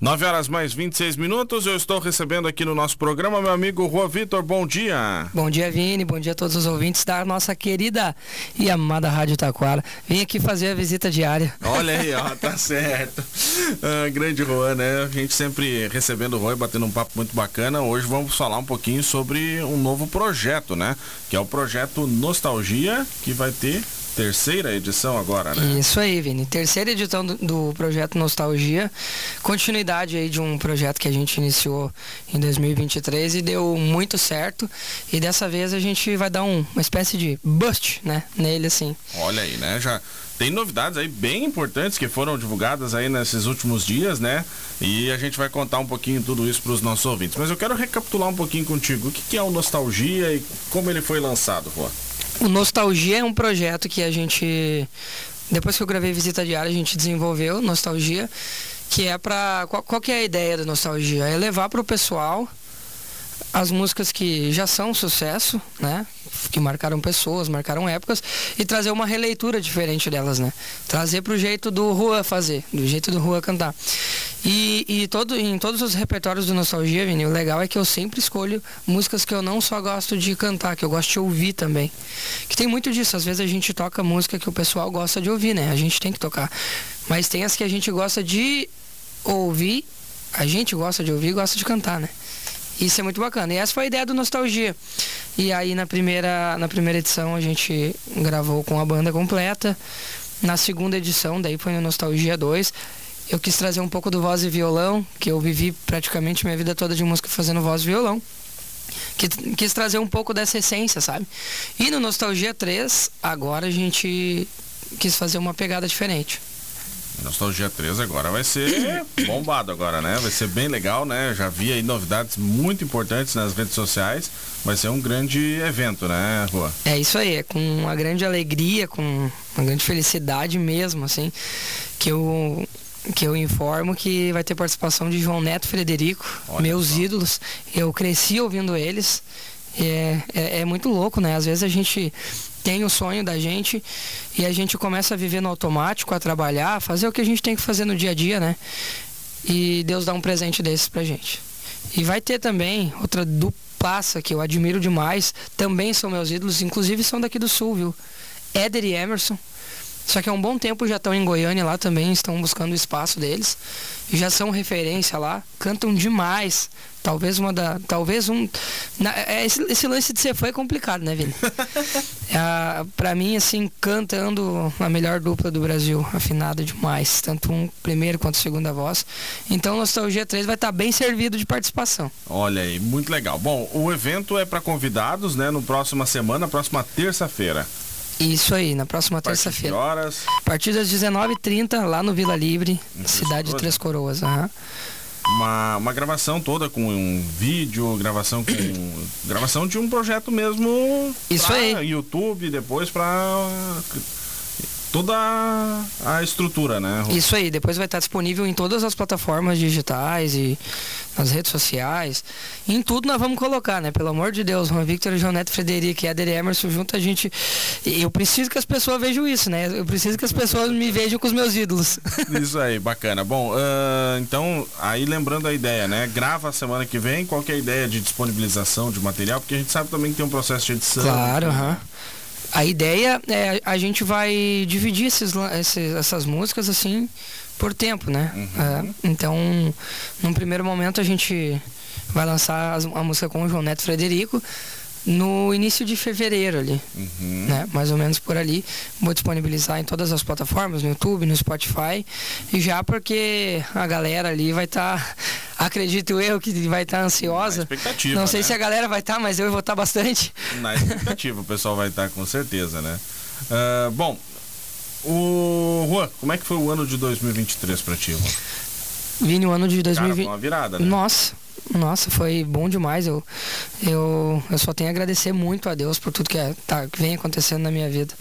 9 horas mais 26 minutos, eu estou recebendo aqui no nosso programa meu amigo Rua Vitor, bom dia. Bom dia, Vini, bom dia a todos os ouvintes da nossa querida e amada Rádio Taquara. Vim aqui fazer a visita diária. Olha aí, ó, tá certo. Ah, grande Juan, né? A gente sempre recebendo o Rui, batendo um papo muito bacana. Hoje vamos falar um pouquinho sobre um novo projeto, né? Que é o projeto Nostalgia, que vai ter terceira edição agora, né? Isso aí, Vini. Terceira edição do, do, projeto Nostalgia. Continuidade aí de um projeto que a gente iniciou em 2023 e deu muito certo. E dessa vez a gente vai dar um, uma espécie de bust, né? Nele, assim. Olha aí, né? Já tem novidades aí bem importantes que foram divulgadas aí nesses últimos dias, né? E a gente vai contar um pouquinho tudo isso para os nossos ouvintes. Mas eu quero recapitular um pouquinho contigo. O que, que é o Nostalgia e como ele foi lançado, Rua? O Nostalgia é um projeto que a gente, depois que eu gravei Visita Diária, a gente desenvolveu Nostalgia, que é para qual, qual que é a ideia da Nostalgia? É levar para o pessoal as músicas que já são sucesso, né? Que marcaram pessoas, marcaram épocas, e trazer uma releitura diferente delas, né? Trazer pro jeito do Rua fazer, do jeito do Rua cantar. E, e todo, em todos os repertórios do Nostalgia, Vini, o legal é que eu sempre escolho músicas que eu não só gosto de cantar, que eu gosto de ouvir também. Que tem muito disso, às vezes a gente toca música que o pessoal gosta de ouvir, né? A gente tem que tocar. Mas tem as que a gente gosta de ouvir, a gente gosta de ouvir e gosta de cantar, né? Isso é muito bacana. E essa foi a ideia do Nostalgia. E aí na primeira, na primeira edição a gente gravou com a banda completa. Na segunda edição, daí foi no Nostalgia 2. Eu quis trazer um pouco do voz e violão, que eu vivi praticamente minha vida toda de música fazendo voz e violão. Que, quis trazer um pouco dessa essência, sabe? E no Nostalgia 3, agora a gente quis fazer uma pegada diferente. Nostalgia 3 agora vai ser bombado agora, né? Vai ser bem legal, né? Já vi aí novidades muito importantes nas redes sociais. Vai ser um grande evento, né, Rua? É isso aí, é com uma grande alegria, com uma grande felicidade mesmo, assim, que eu que eu informo que vai ter participação de João Neto Frederico, Olha meus só. ídolos. Eu cresci ouvindo eles. É, é, é, muito louco, né? Às vezes a gente tem o sonho da gente e a gente começa a viver no automático, a trabalhar, a fazer o que a gente tem que fazer no dia a dia, né? E Deus dá um presente desses pra gente. E vai ter também outra duplaça que eu admiro demais, também são meus ídolos, inclusive são daqui do sul, viu? Éder e Emerson. Só que há um bom tempo já estão em Goiânia lá também, estão buscando o espaço deles. E já são referência lá, cantam demais. Talvez uma da. Talvez um. Na, é, esse, esse, lance de ser foi é complicado, né, Vini? é, pra mim, assim, cantando a melhor dupla do Brasil, afinada demais. Tanto um primeiro quanto segunda voz. Então Nostalgia 3 vai estar tá bem servido de participação. Olha aí, muito legal. Bom, o evento é para convidados, né, no próxima semana, próxima terça-feira. Isso aí, na próxima terça-feira. horas? A partir das 19h30, lá no Vila Livre, cidade de Três Coroas. Uhum. Uma, uma gravação toda com um vídeo, gravação com. gravação de um projeto mesmo. Isso aí. YouTube, depois para toda a estrutura, né? Isso aí, depois vai estar disponível em todas as plataformas digitais e nas redes sociais. Em tudo nós vamos colocar, né? Pelo amor de Deus, Juan Victor, João Neto, Frederico e Eder Emerson junto a gente. Eu preciso que as pessoas vejam isso, né? Eu preciso que as pessoas me vejam com os meus ídolos. Isso aí, bacana. Bom, uh, então, aí lembrando a ideia, né? Grava a semana que vem, qual que é a ideia de disponibilização de material? Porque a gente sabe também que tem um processo de edição. Claro, aham. A ideia é a gente vai dividir esses, esses, essas músicas assim por tempo, né? Uhum. É, então, num primeiro momento a gente vai lançar a música com o João Neto Frederico no início de fevereiro ali, uhum. né? Mais ou menos por ali. Vou disponibilizar em todas as plataformas, no YouTube, no Spotify, e já porque a galera ali vai estar, tá, acredito eu que vai estar tá ansiosa. Na expectativa. Não sei né? se a galera vai estar, tá, mas eu vou estar tá bastante. Na expectativa, o pessoal vai estar tá com certeza, né? Uh, bom, o Juan, como é que foi o ano de 2023 para ti? Vini, o ano de 2020. Cara, uma virada, né? Nossa nossa, foi bom demais. Eu, eu, eu só tenho a agradecer muito a Deus por tudo que, é, tá, que vem acontecendo na minha vida.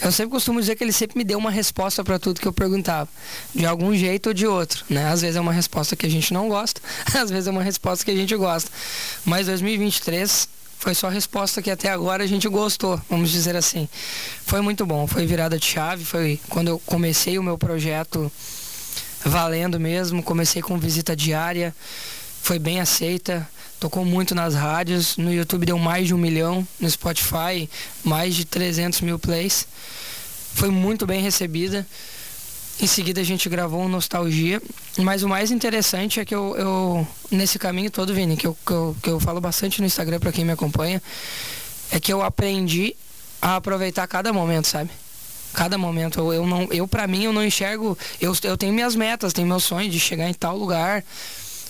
Eu sempre costumo dizer que ele sempre me deu uma resposta para tudo que eu perguntava, de algum jeito ou de outro. Né? Às vezes é uma resposta que a gente não gosta, às vezes é uma resposta que a gente gosta. Mas 2023 foi só a resposta que até agora a gente gostou, vamos dizer assim. Foi muito bom, foi virada de chave, foi quando eu comecei o meu projeto valendo mesmo. Comecei com visita diária, foi bem aceita, tocou muito nas rádios. No YouTube deu mais de um milhão, no Spotify mais de 300 mil plays. Foi muito bem recebida. Em seguida a gente gravou um Nostalgia. Mas o mais interessante é que eu, eu nesse caminho todo, Vini, que eu, que eu, que eu falo bastante no Instagram para quem me acompanha, é que eu aprendi a aproveitar cada momento, sabe? Cada momento. Eu, eu, não, eu para mim, eu não enxergo. Eu, eu tenho minhas metas, tenho meu sonho de chegar em tal lugar.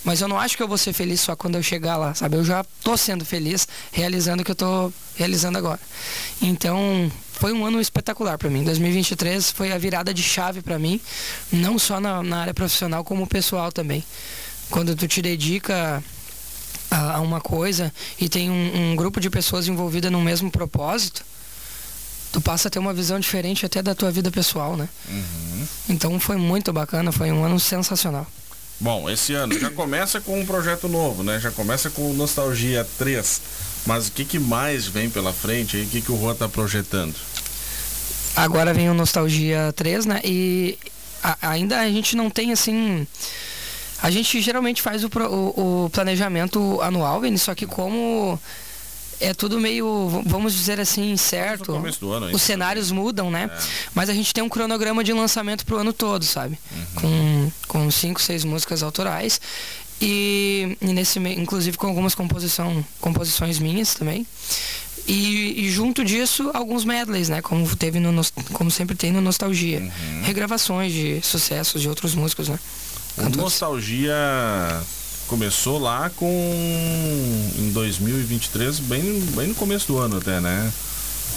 Mas eu não acho que eu vou ser feliz só quando eu chegar lá, sabe? Eu já tô sendo feliz realizando o que eu tô realizando agora. Então, foi um ano espetacular para mim. 2023 foi a virada de chave para mim, não só na, na, área profissional, como pessoal também. Quando tu te dedica a, a uma coisa e tem um, um grupo de pessoas envolvidas no mesmo propósito, tu passa a ter uma visão diferente até da tua vida pessoal, né? Uhum. Então foi muito bacana, foi um ano sensacional. Bom, esse ano já começa com um projeto novo, né? Já começa com Nostalgia 3. Mas o que, que mais vem pela frente aí? O que, que o Juan tá projetando? Agora vem o Nostalgia 3, né? E a, ainda a gente não tem assim. A gente geralmente faz o, o, o planejamento anual, Vini, só que como é tudo meio, vamos dizer assim, certo. Ano, Os cenários mudam, né? É. Mas a gente tem um cronograma de lançamento pro ano todo, sabe? Uhum. Com, com cinco, seis músicas autorais. E, e nesse inclusive com algumas composição, composições minhas também. E, e, junto disso, alguns medleys, né? Como teve no, como sempre tem no Nostalgia. Uhum. Regravações de sucessos de outros músicos, né? O Nostalgia começou lá com em 2023, bem, bem no começo do ano até, né?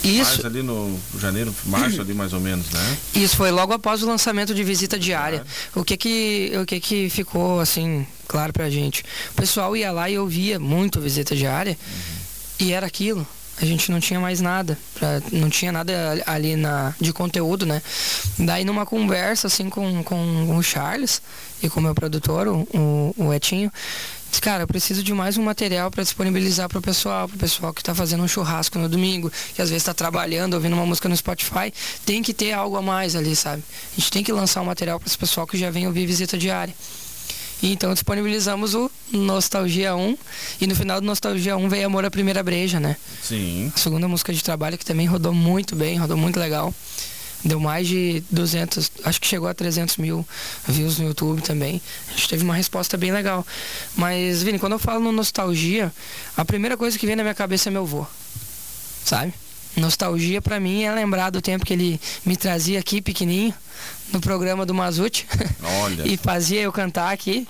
Isso. Mais ali no janeiro, março ali mais ou menos, né? Isso foi logo após o lançamento de Visita Diária. O que que o que que ficou assim claro pra gente? O pessoal ia lá e ouvia muito Visita Diária uhum. e era aquilo. A gente não tinha mais nada, pra, não tinha nada ali na, de conteúdo, né? Daí numa conversa assim com, com o Charles e com o meu produtor, o, o, Etinho, Disse, cara, eu preciso de mais um material para disponibilizar para o pessoal, para o pessoal que está fazendo um churrasco no domingo, que às vezes está trabalhando, ouvindo uma música no Spotify, tem que ter algo a mais ali, sabe? A gente tem que lançar um material para esse pessoal que já vem ouvir visita diária. Então disponibilizamos o Nostalgia 1 e no final do Nostalgia 1 veio Amor à Primeira Breja, né? Sim. A segunda música de trabalho que também rodou muito bem, rodou muito legal. Deu mais de 200, acho que chegou a 300 mil views no YouTube também. A gente teve uma resposta bem legal. Mas, Vini, quando eu falo no nostalgia, a primeira coisa que vem na minha cabeça é meu avô. Sabe? Nostalgia para mim é lembrar do tempo que ele me trazia aqui pequenininho no programa do Mazute. Olha. e fazia eu cantar aqui.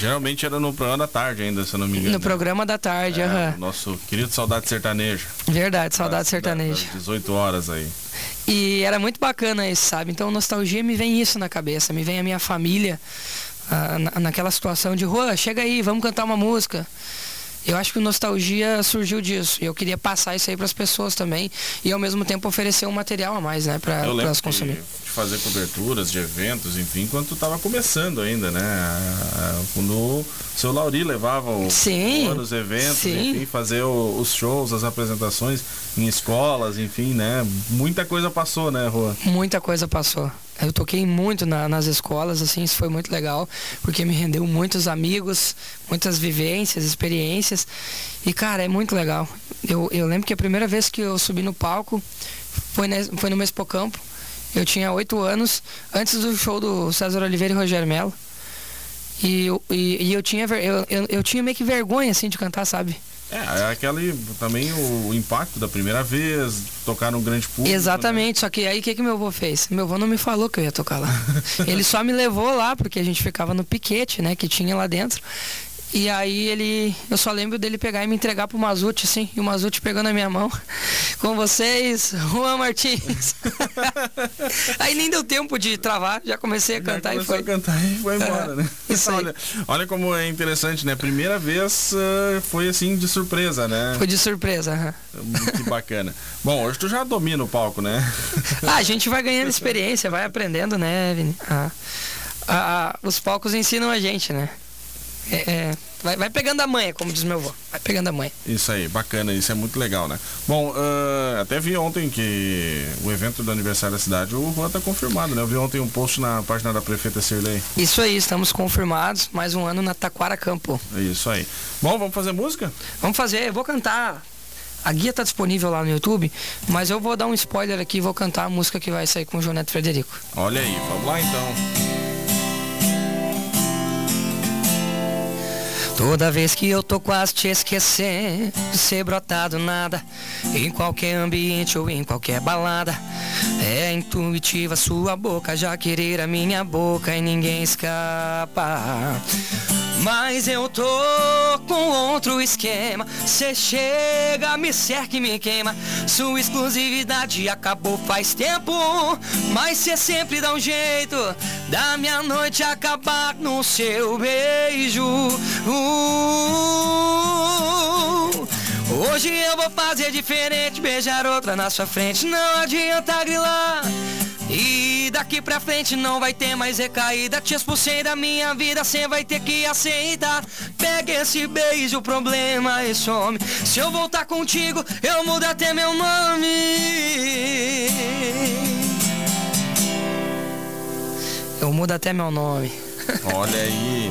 Geralmente era no programa da tarde ainda, se eu não me engano. No programa da tarde, é, aham. Nosso querido Saudade Sertaneja. Verdade, Saudade Sertaneja. 18 horas aí. E era muito bacana isso, sabe? Então, nostalgia me vem isso na cabeça, me vem a minha família ah, na, naquela situação de rua, chega aí, vamos cantar uma música. Eu acho que o Nostalgia surgiu disso. E eu queria passar isso aí para as pessoas também. E ao mesmo tempo oferecer um material a mais, né? Para elas consumir. De fazer coberturas de eventos, enfim, quando estava começando ainda, né? Quando o seu Lauri levava o, sim, os eventos, sim. enfim, fazer o, os shows, as apresentações em escolas, enfim, né? Muita coisa passou, né, Rua? Muita coisa passou. Eu toquei muito na, nas escolas, assim, isso foi muito legal, porque me rendeu muitos amigos, muitas vivências, experiências. E, cara, é muito legal. Eu, eu lembro que a primeira vez que eu subi no palco foi, ne, foi no Mespocampo. Eu tinha oito anos, antes do show do César Oliveira e Rogério Melo. E, e, e eu, tinha, eu, eu, eu tinha meio que vergonha, assim, de cantar, sabe? É, é aquele também o impacto da primeira vez, tocar num grande público. Exatamente, né? só que aí o que, que meu avô fez? Meu avô não me falou que eu ia tocar lá. Ele só me levou lá, porque a gente ficava no piquete, né, que tinha lá dentro. E aí ele. Eu só lembro dele pegar e me entregar pro Mazute, assim, e o Mazute pegando a minha mão. Com vocês, Juan Martins. aí nem deu tempo de travar, já comecei a já cantar e foi. a cantar e foi embora, é, né? Isso aí. olha, olha como é interessante, né? Primeira vez uh, foi assim de surpresa, né? Foi de surpresa, uhum. Que bacana. Bom, hoje tu já domina o palco, né? ah, a gente vai ganhando experiência, vai aprendendo, né, Vini? Ah, ah, os palcos ensinam a gente, né? É, é, vai, vai pegando a manha, como diz meu avô. Vai pegando a manha. Isso aí, bacana, isso é muito legal, né? Bom, uh, até vi ontem que o evento do aniversário da cidade, o Juan tá confirmado, né? Eu vi ontem um post na página da prefeita Sirley. Isso aí, estamos confirmados. Mais um ano na Taquara Campo. Isso aí. Bom, vamos fazer música? Vamos fazer, eu vou cantar. A guia tá disponível lá no YouTube, mas eu vou dar um spoiler aqui e vou cantar a música que vai sair com o Joneto Frederico. Olha aí, vamos lá então. Toda vez que eu tô quase te esquecendo ser brotado nada, em qualquer ambiente ou em qualquer balada, é intuitiva sua boca já querer a minha boca e ninguém escapa. Mas eu tô com outro esquema. Cê chega, me cerca e me queima. Sua exclusividade acabou faz tempo. Mas cê sempre dá um jeito da minha noite acabar no seu beijo. Hoje eu vou fazer diferente. Beijar outra na sua frente. Não adianta grilar. E daqui pra frente não vai ter mais recaída. Te expulsei da minha vida, cê vai ter que aceitar. Pega esse beijo, o problema é some. Se eu voltar contigo, eu mudo até meu nome. Eu mudo até meu nome. Olha aí.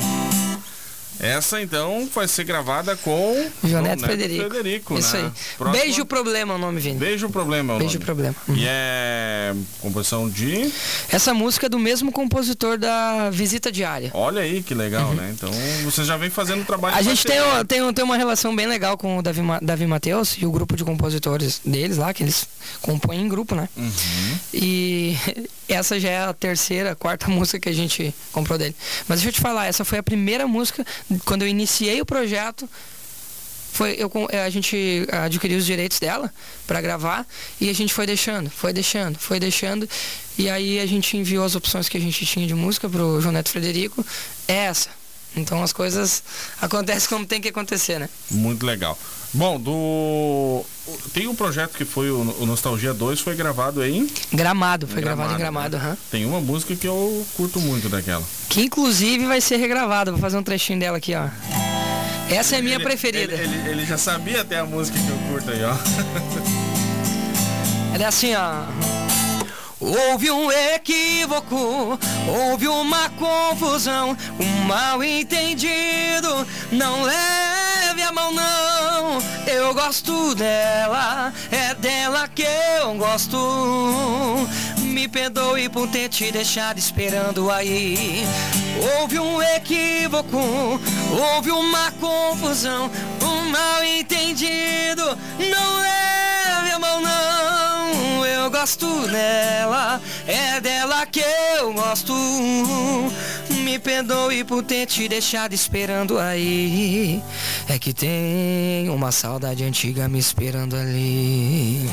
Essa então vai ser gravada com Joneto Frederico. Frederico. Isso né? aí. Próxima... Beijo problema é o nome, Vini. Beijo problema é o Beijo nome. problema. E é composição de. Essa música é do mesmo compositor da Visita Diária. Olha aí que legal, uhum. né? Então você já vem fazendo trabalho. A gente tem, tem, tem uma relação bem legal com o Davi, Davi Matheus e o grupo de compositores deles lá, que eles compõem em grupo, né? Uhum. E essa já é a terceira, quarta música que a gente comprou dele. Mas deixa eu te falar, essa foi a primeira música quando eu iniciei o projeto. Foi, eu, a gente adquiriu os direitos dela para gravar e a gente foi deixando, foi deixando, foi deixando. E aí a gente enviou as opções que a gente tinha de música pro João Neto Frederico. É essa. Então as coisas acontecem como tem que acontecer, né? Muito legal. Bom, do. Tem um projeto que foi o Nostalgia 2, foi gravado em. Gramado, foi gravado, em Gramado. Né? Uhum. Tem uma música que eu curto muito daquela. Que inclusive vai ser regravada. Vou fazer um trechinho dela aqui, ó. Essa é a minha ele, preferida. Ele, ele, ele, já sabia até a música que eu curto aí, ó. Ela é assim, ó. Houve um equívoco, houve uma confusão, um mal entendido. Não leve a mão, não. Eu gosto dela, é dela que eu gosto. Me perdoe por ter te deixado esperando aí. Houve um equívoco, houve uma confusão, um mal entendido. Não leve gosto dela, é dela que eu gosto. Me perdoe por ter te deixado esperando aí. É que tem uma saudade antiga me esperando ali.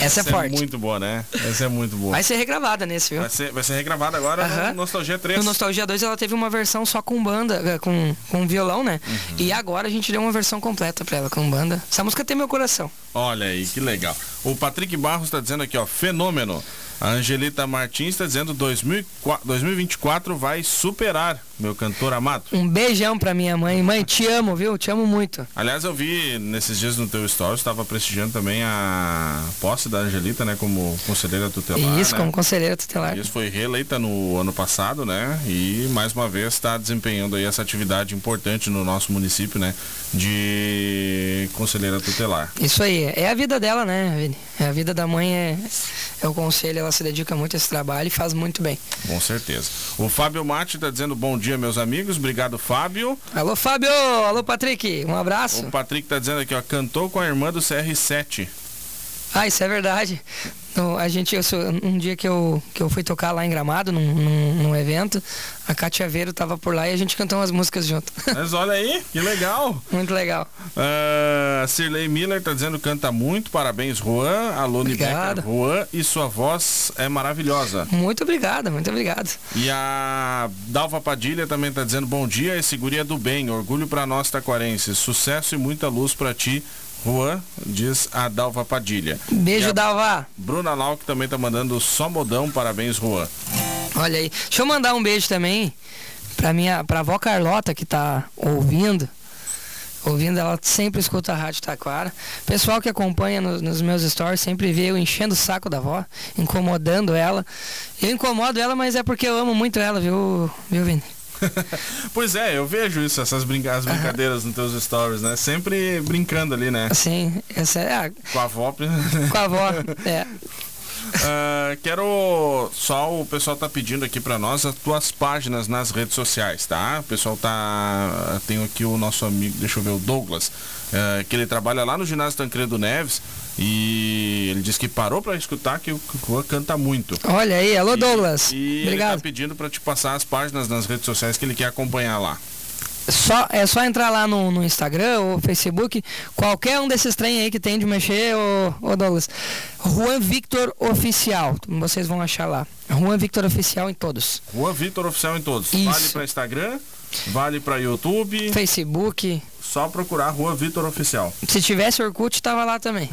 Essa, Essa é forte. É muito boa, né? Essa é muito boa. Vai ser regravada nesse, viu? Vai ser, vai ser regravada agora uh -huh. no Nostalgia 3. No Nostalgia 2 ela teve uma versão só com banda, eh, com, com violão, né? Uhum. E agora a gente deu uma versão completa pra ela com banda. Essa música tem meu coração. Olha aí, que legal. O Patrick Barros tá dizendo aqui, ó, fenômeno. A Angelita Martins está dizendo 2024 vai superar meu cantor amado. Um beijão pra minha mãe. Mãe, te amo, viu? Te amo muito. Aliás, eu vi nesses dias no teu story, estava prestigiando também a posse da Angelita, né, como conselheira tutelar. Isso, né? como conselheira tutelar. Isso foi reeleita no ano passado, né? E mais uma vez está desempenhando aí essa atividade importante no nosso município, né? De conselheira tutelar. Isso aí, é a vida dela, né, Vini? É a vida da mãe é, é o conselho, ela se dedica muito a esse trabalho e faz muito bem. Com certeza. O Fábio Mate está dizendo bom dia, meus amigos. Obrigado, Fábio. Alô, Fábio. Alô, Patrick. Um abraço. O Patrick está dizendo aqui, ó, cantou com a irmã do CR7. Ah, isso é verdade. No, a gente, eu, um dia que eu, que eu fui tocar lá em Gramado, num, num, num evento, a Katia Veiro tava por lá e a gente cantou umas músicas junto. Mas olha aí, que legal. Muito legal. Uh, Cirlei Miller tá dizendo canta muito, parabéns, Juan. Alô, Becker, Juan, e sua voz é maravilhosa. Muito obrigado, muito obrigado. E a Dalva Padilha também tá dizendo bom dia, esse guria do bem, orgulho para nós taquarenses, sucesso e muita luz para ti Juan, diz a Dalva Padilha. Beijo, Dalva. Bruna Lau, que também tá mandando só modão, parabéns, Juan. Olha aí. Deixa eu mandar um beijo também pra minha pra avó Carlota que tá ouvindo. Ouvindo, ela sempre escuta a Rádio Taquara. Pessoal que acompanha no, nos meus stories sempre vê eu enchendo o saco da avó, incomodando ela. Eu incomodo ela, mas é porque eu amo muito ela, viu, viu Vini? pois é, eu vejo isso, essas brinca as brincadeiras nos teus stories, né? Sempre brincando ali, né? Sim, essa é a... Com a avó. Com a avó, é. Uh, quero só o pessoal tá pedindo aqui para nós as tuas páginas nas redes sociais, tá? O pessoal tá tem aqui o nosso amigo, deixa eu ver o Douglas, uh, que ele trabalha lá no ginásio Tancredo Neves e ele disse que parou para escutar que o Juan canta muito. Olha aí, alô Douglas. E, e Obrigado. ele tá pedindo para te passar as páginas nas redes sociais que ele quer acompanhar lá. Só, é só entrar lá no, no Instagram ou Facebook, qualquer um desses trem aí que tem de mexer, ô, ô Douglas. Juan Victor Oficial, vocês vão achar lá. Juan Victor Oficial em todos. Juan Victor Oficial em todos. Isso. Vale para Instagram, vale para YouTube, Facebook. Só procurar Rua Vitor Oficial. Se tivesse Orkut, tava lá também.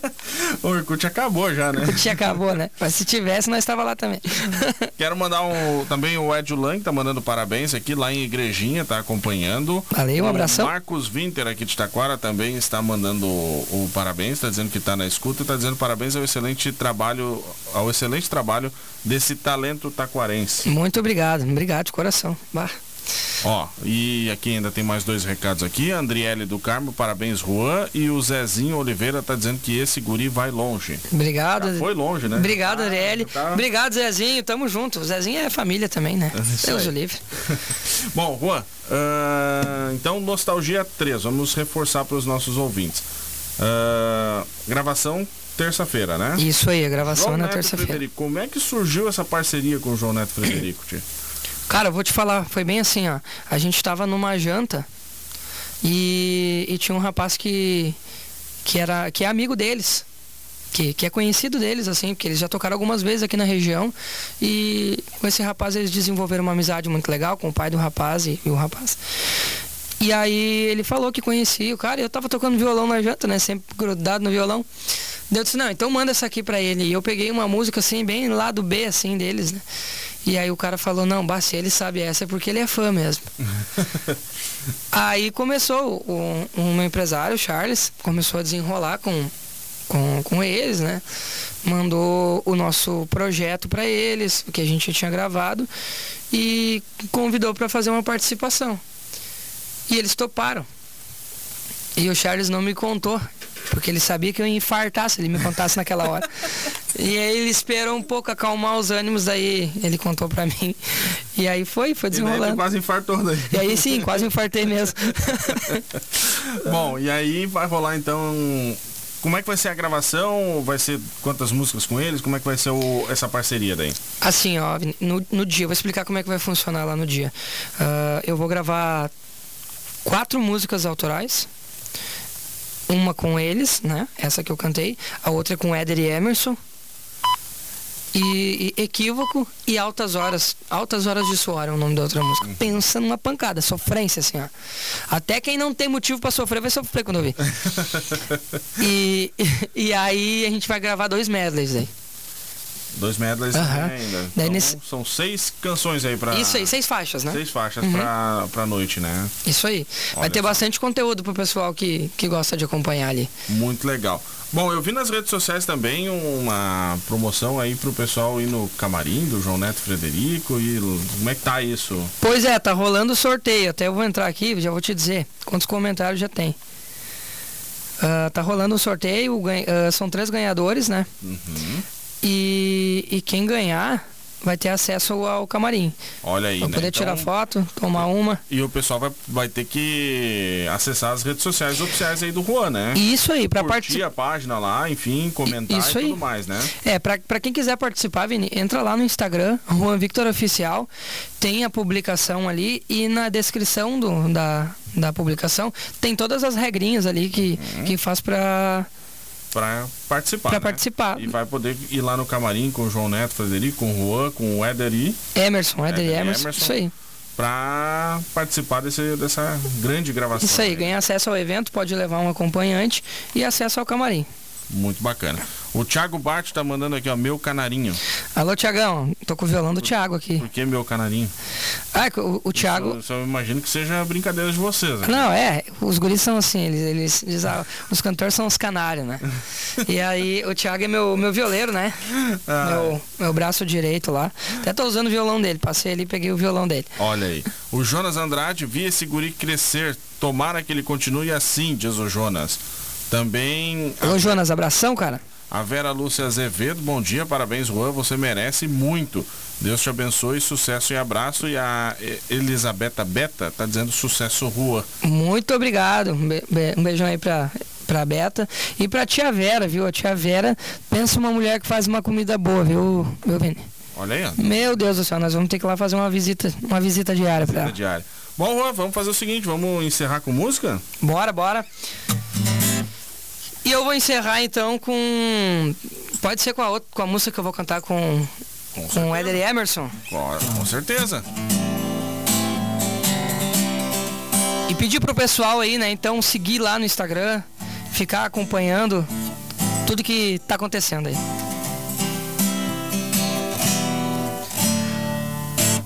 o Orkut acabou já, né? Orkut acabou, né? Mas se tivesse, nós estava lá também. Quero mandar um, também o Ed Lang, tá mandando parabéns aqui lá em Igrejinha, tá acompanhando. Valeu, um abração. O Marcos Winter aqui de Taquara também está mandando o, o parabéns, está dizendo que está na escuta e está dizendo parabéns ao excelente trabalho, ao excelente trabalho desse talento taquarense. Muito obrigado, obrigado de coração. Bah. Ó, e aqui ainda tem mais dois recados aqui. Andriele do Carmo, parabéns, Juan. E o Zezinho Oliveira tá dizendo que esse guri vai longe. Obrigado. Já foi longe, né? Obrigado, Andriele. Tá... Obrigado, Zezinho. Tamo junto. O Zezinho é família também, né? Deus o livre. Bom, Juan, uh, então Nostalgia 3, vamos reforçar para os nossos ouvintes. Uh, gravação terça-feira, né? Isso aí, a gravação João na terça-feira. Como é que surgiu essa parceria com o João Neto Frederico, tio? Cara, eu vou te falar, foi bem assim, ó. A gente tava numa janta e, e tinha um rapaz que, que, era, que é amigo deles. Que, que é conhecido deles, assim, porque eles já tocaram algumas vezes aqui na região. E com esse rapaz eles desenvolveram uma amizade muito legal com o pai do rapaz e, e o rapaz. E aí ele falou que conhecia o cara, e eu tava tocando violão na janta, né? Sempre grudado no violão. Deu disse, não, então manda essa aqui pra ele. E eu peguei uma música assim, bem lado B, assim, deles, né? E aí o cara falou, não, bah, se ele sabe essa é porque ele é fã mesmo. aí começou um, um empresário, Charles, começou a desenrolar com, com, com eles, né? Mandou o nosso projeto para eles, o que a gente tinha gravado, e convidou para fazer uma participação. E eles toparam. E o Charles não me contou, porque ele sabia que eu ia infartar se ele me contasse naquela hora. E aí ele esperou um pouco acalmar os ânimos, daí ele contou pra mim. E aí foi, foi desenrolando. E daí quase infartou daí. E aí sim, quase infartei mesmo. Bom, e aí vai rolar então. Como é que vai ser a gravação? Vai ser quantas músicas com eles? Como é que vai ser o, essa parceria daí? Assim, ó, no, no dia, vou explicar como é que vai funcionar lá no dia. Uh, eu vou gravar quatro músicas autorais uma com eles, né? Essa que eu cantei. A outra é com Éder e Emerson. E, e, Equívoco e Altas Horas. Altas Horas de Suor é o nome da outra música. Uhum. Pensa numa pancada, sofrência, assim, ó. Até quem não tem motivo para sofrer vai sofrer quando ouvir. e, e aí a gente vai gravar dois medleys aí. Dois medleys uhum. ainda. Então, nesse... São seis canções aí pra. Isso aí, seis faixas, né? Seis faixas uhum. pra, pra noite, né? Isso aí. Olha Vai ter só. bastante conteúdo pro pessoal que, que gosta de acompanhar ali. Muito legal. Bom, eu vi nas redes sociais também uma promoção aí pro pessoal ir no camarim do João Neto Frederico e como é que tá isso? Pois é, tá rolando o sorteio. Até eu vou entrar aqui, já vou te dizer quantos comentários já tem. Uh, tá rolando o sorteio, uh, são três ganhadores, né? Uhum. E, e quem ganhar vai ter acesso ao camarim. Olha aí, Vai né? poder então, tirar foto, tomar uma. E o pessoal vai, vai ter que acessar as redes sociais oficiais aí do Juan, né? Isso aí, para participar. a página lá, enfim, comentar Isso e tudo aí. mais, né? É, para quem quiser participar, Vini, entra lá no Instagram, Juan Victor Oficial, tem a publicação ali e na descrição do, da, da publicação tem todas as regrinhas ali que, uhum. que faz para para participar. Para né? participar. E vai poder ir lá no camarim com o João Neto Frederico, com o Juan, com o Éder e. Emerson, Éder e Emerson, Emerson. Isso aí. Para participar desse, dessa grande gravação. Isso aí, ganhar acesso ao evento, pode levar um acompanhante e acesso ao camarim. Muito bacana. O Thiago Bart tá mandando aqui, ó, meu canarinho. Alô, Tiagão. Tô com o violão do Thiago aqui. Por que meu canarinho? Ah, o, o Thiago. Só, só imagino que seja brincadeira de vocês. Né? Não, é, os guris são assim, eles, eles, eles ah, os cantores são os canários, né? e aí o Thiago é meu, meu violeiro, né? Ah. Meu, meu braço direito lá. Até tô usando o violão dele, passei ali e peguei o violão dele. Olha aí. O Jonas Andrade, vi esse guri crescer. Tomara que ele continue assim, diz o Jonas. Também Alô, Jonas, abração, cara. a Vera Lúcia Azevedo, bom dia, parabéns, Juan, você merece muito. Deus te abençoe, sucesso e abraço. E a E- Elisabetta Beta tá dizendo sucesso, Rua. Muito obrigado. Um, be- be- beijão aí pra, pra Beta. E pra tia Vera, viu? A tia Vera, pensa uma mulher que faz uma comida boa, viu, meu Vini? Olha aí, ó. Meu Deus do céu, nós vamos ter que ir lá fazer uma visita, uma visita diária diária. Bom, Juan, vamos fazer o seguinte, vamos encerrar com música? Bora, bora. E eu vou encerrar então com. Pode ser com a, outra, com a música que eu vou cantar com, Com com o Éder Emerson. Bora, com certeza. E pedir pro pessoal aí, né, então seguir lá no Instagram, ficar acompanhando tudo que tá acontecendo aí.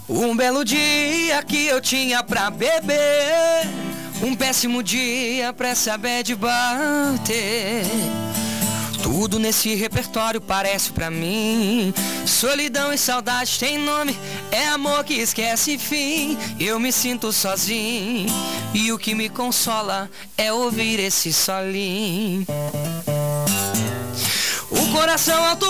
Um belo dia que eu tinha pra beber, um péssimo dia pra essa bad bater. Tudo nesse repertório parece pra mim. Solidão e saudade tem nome, é amor que esquece fim. Eu me sinto sozinho e o que me consola é ouvir esse solinho. O coração alto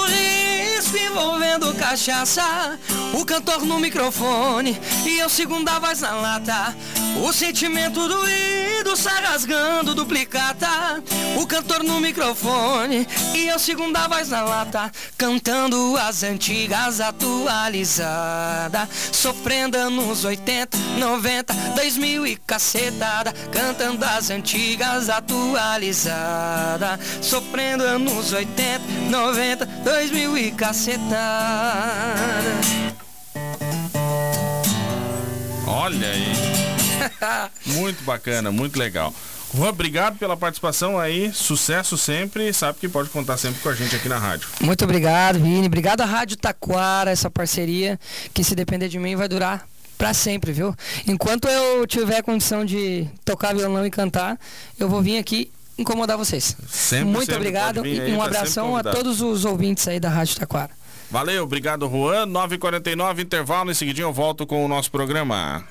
envolvendo cachaça. O cantor no microfone e eu segunda voz na lata. O sentimento doído sai rasgando duplicata. O cantor no microfone e eu segunda voz na lata Cantando as antigas atualizadas Sofrendo anos 80, 90, 2000 e cacetada Cantando as antigas atualizadas Sofrendo anos 80, 90, 2000 e cacetada. Olha aí. Muito bacana, muito legal. Juan, obrigado pela participação aí. Sucesso sempre. Sabe que pode contar sempre com a gente aqui na rádio. Muito obrigado, Vini. Obrigado à Rádio Taquara, essa parceria que se depender de mim vai durar pra sempre, viu? Enquanto eu tiver condição de tocar violão e cantar, eu vou vir aqui incomodar vocês. Sempre, Muito sempre obrigado e um tá abração a todos os ouvintes aí da Rádio Taquara. Valeu, obrigado, Juan. 9h49, intervalo. Em seguidinho eu volto com o nosso programa.